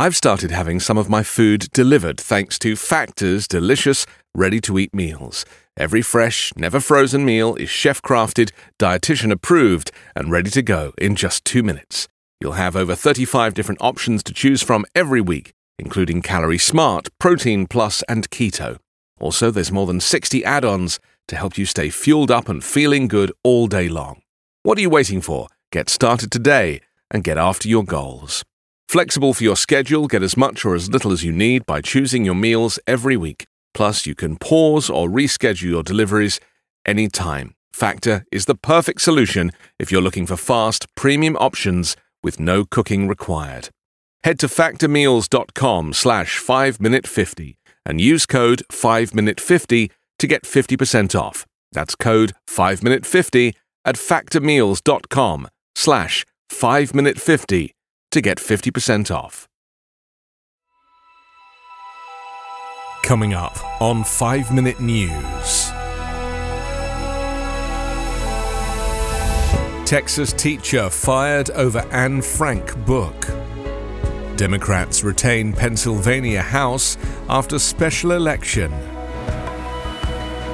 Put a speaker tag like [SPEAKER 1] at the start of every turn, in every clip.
[SPEAKER 1] I've started having some of my food delivered thanks to Factor's delicious, ready to eat meals. Every fresh, never frozen meal is chef crafted, dietitian approved, and ready to go in just two minutes. You'll have over 35 different options to choose from every week, including Calorie Smart, Protein Plus, and Keto. Also, there's more than 60 add ons to help you stay fueled up and feeling good all day long. What are you waiting for? Get started today and get after your goals. Flexible for your schedule, get as much or as little as you need by choosing your meals every week. Plus, you can pause or reschedule your deliveries anytime. Factor is the perfect solution if you're looking for fast, premium options with no cooking required. Head to factormeals.com slash 5minute50 and use code 5minute50 to get 50% off. That's code 5minute50 at factormeals.com slash 5minute50 to get 50% off.
[SPEAKER 2] Coming up on 5 Minute News. Texas teacher fired over Anne Frank book. Democrats retain Pennsylvania House after special election.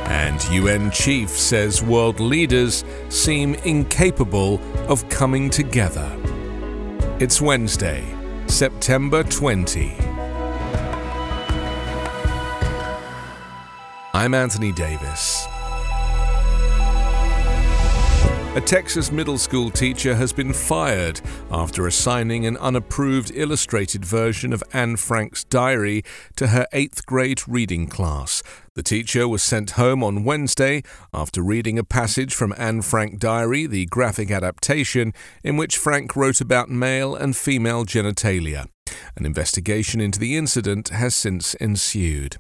[SPEAKER 2] And UN chief says world leaders seem incapable of coming together. It's Wednesday, September 20. I'm Anthony Davis. A Texas middle school teacher has been fired after assigning an unapproved illustrated version of Anne Frank's diary to her eighth grade reading class. The teacher was sent home on Wednesday after reading a passage from Anne Frank Diary, the graphic adaptation, in which Frank wrote about male and female genitalia. An investigation into the incident has since ensued.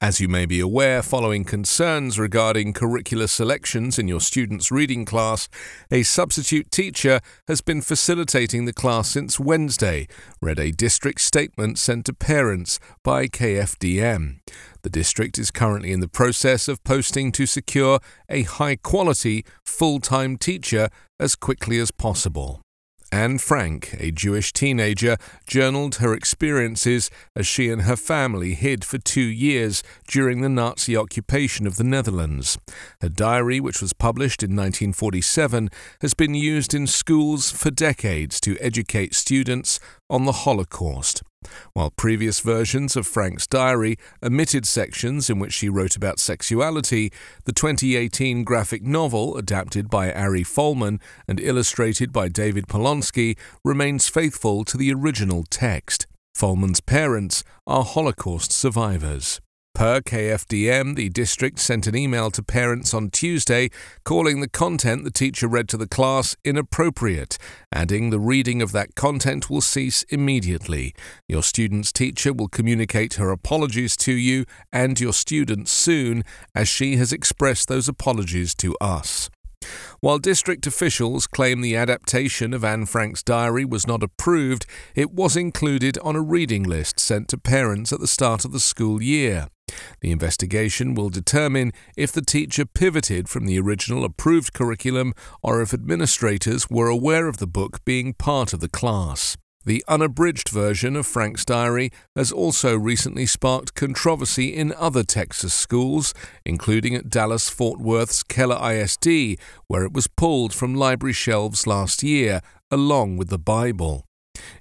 [SPEAKER 2] As you may be aware, following concerns regarding curricular selections in your student's reading class, a substitute teacher has been facilitating the class since Wednesday, read a district statement sent to parents by KFDM. The district is currently in the process of posting to secure a high quality, full time teacher as quickly as possible. Anne Frank, a Jewish teenager, journaled her experiences as she and her family hid for two years during the Nazi occupation of the Netherlands. Her diary, which was published in 1947, has been used in schools for decades to educate students on the Holocaust. While previous versions of Frank's diary omitted sections in which she wrote about sexuality, the 2018 graphic novel, adapted by Ari Folman and illustrated by David Polonsky, remains faithful to the original text. Folman's parents are Holocaust survivors. Per KFDM, the district sent an email to parents on Tuesday calling the content the teacher read to the class inappropriate, adding the reading of that content will cease immediately. Your student's teacher will communicate her apologies to you and your student soon, as she has expressed those apologies to us. While district officials claim the adaptation of Anne Frank's diary was not approved, it was included on a reading list sent to parents at the start of the school year. The investigation will determine if the teacher pivoted from the original approved curriculum or if administrators were aware of the book being part of the class. The unabridged version of Frank's diary has also recently sparked controversy in other Texas schools, including at Dallas Fort Worth's Keller ISD, where it was pulled from library shelves last year, along with the Bible.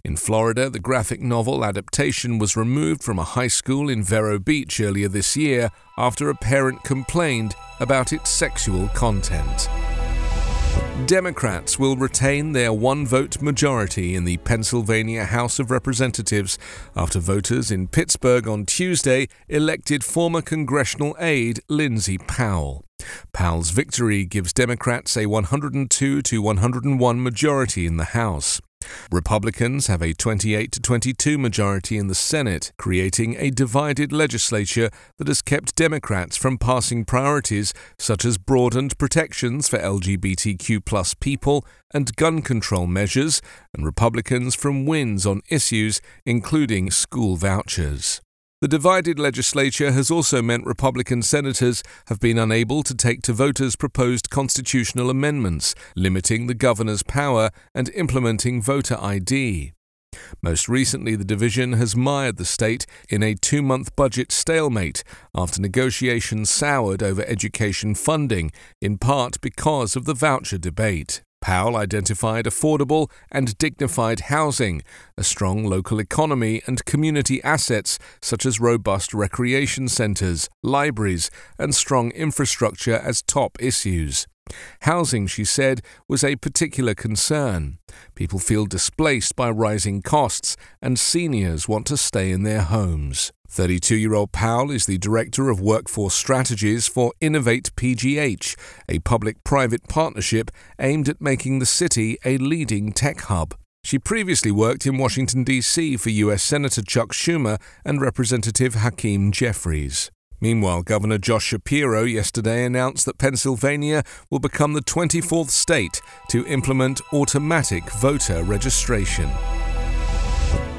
[SPEAKER 2] In Florida, the graphic novel adaptation was removed from a high school in Vero Beach earlier this year after a parent complained about its sexual content. Democrats will retain their one vote majority in the Pennsylvania House of Representatives after voters in Pittsburgh on Tuesday elected former congressional aide Lindsey Powell. Powell's victory gives Democrats a 102 to 101 majority in the House. Republicans have a 28 to 22 majority in the Senate, creating a divided legislature that has kept Democrats from passing priorities such as broadened protections for LGBTQ people and gun control measures, and Republicans from wins on issues including school vouchers. The divided legislature has also meant Republican senators have been unable to take to voters proposed constitutional amendments limiting the governor's power and implementing voter ID. Most recently, the division has mired the state in a two month budget stalemate after negotiations soured over education funding, in part because of the voucher debate. Powell identified affordable and dignified housing, a strong local economy, and community assets such as robust recreation centres, libraries, and strong infrastructure as top issues. Housing, she said, was a particular concern. People feel displaced by rising costs, and seniors want to stay in their homes. 32 year old Powell is the Director of Workforce Strategies for Innovate PGH, a public private partnership aimed at making the city a leading tech hub. She previously worked in Washington, D.C. for U.S. Senator Chuck Schumer and Representative Hakeem Jeffries. Meanwhile, Governor Josh Shapiro yesterday announced that Pennsylvania will become the 24th state to implement automatic voter registration.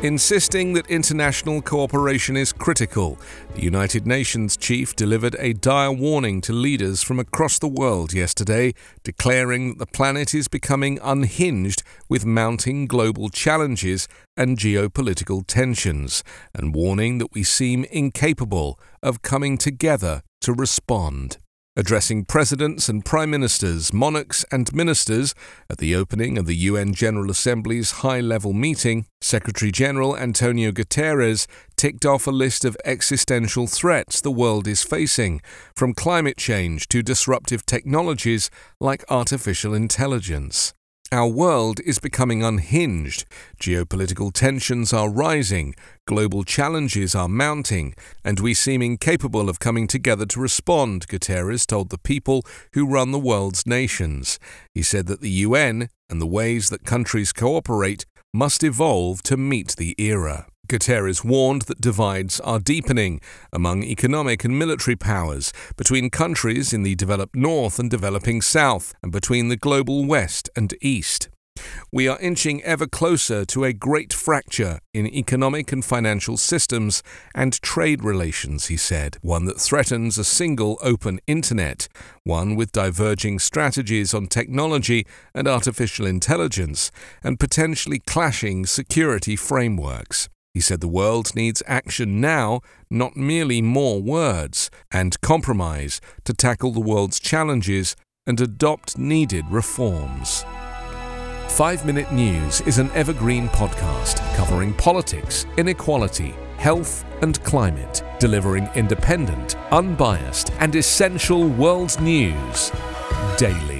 [SPEAKER 2] Insisting that international cooperation is critical, the United Nations chief delivered a dire warning to leaders from across the world yesterday, declaring that the planet is becoming unhinged with mounting global challenges and geopolitical tensions, and warning that we seem incapable of coming together to respond addressing presidents and prime ministers, monarchs, and ministers at the opening of the UN General Assembly's high level meeting, Secretary General Antonio Guterres ticked off a list of existential threats the world is facing, from climate change to disruptive technologies like artificial intelligence. Our world is becoming unhinged. Geopolitical tensions are rising, global challenges are mounting, and we seem incapable of coming together to respond, Guterres told the people who run the world's nations. He said that the UN and the ways that countries cooperate must evolve to meet the era. Guterres warned that divides are deepening among economic and military powers, between countries in the developed north and developing south, and between the global west and east. We are inching ever closer to a great fracture in economic and financial systems and trade relations, he said, one that threatens a single open internet, one with diverging strategies on technology and artificial intelligence, and potentially clashing security frameworks. He said the world needs action now, not merely more words, and compromise to tackle the world's challenges and adopt needed reforms. 5 Minute News is an evergreen podcast covering politics, inequality, health, and climate, delivering independent, unbiased, and essential world news daily.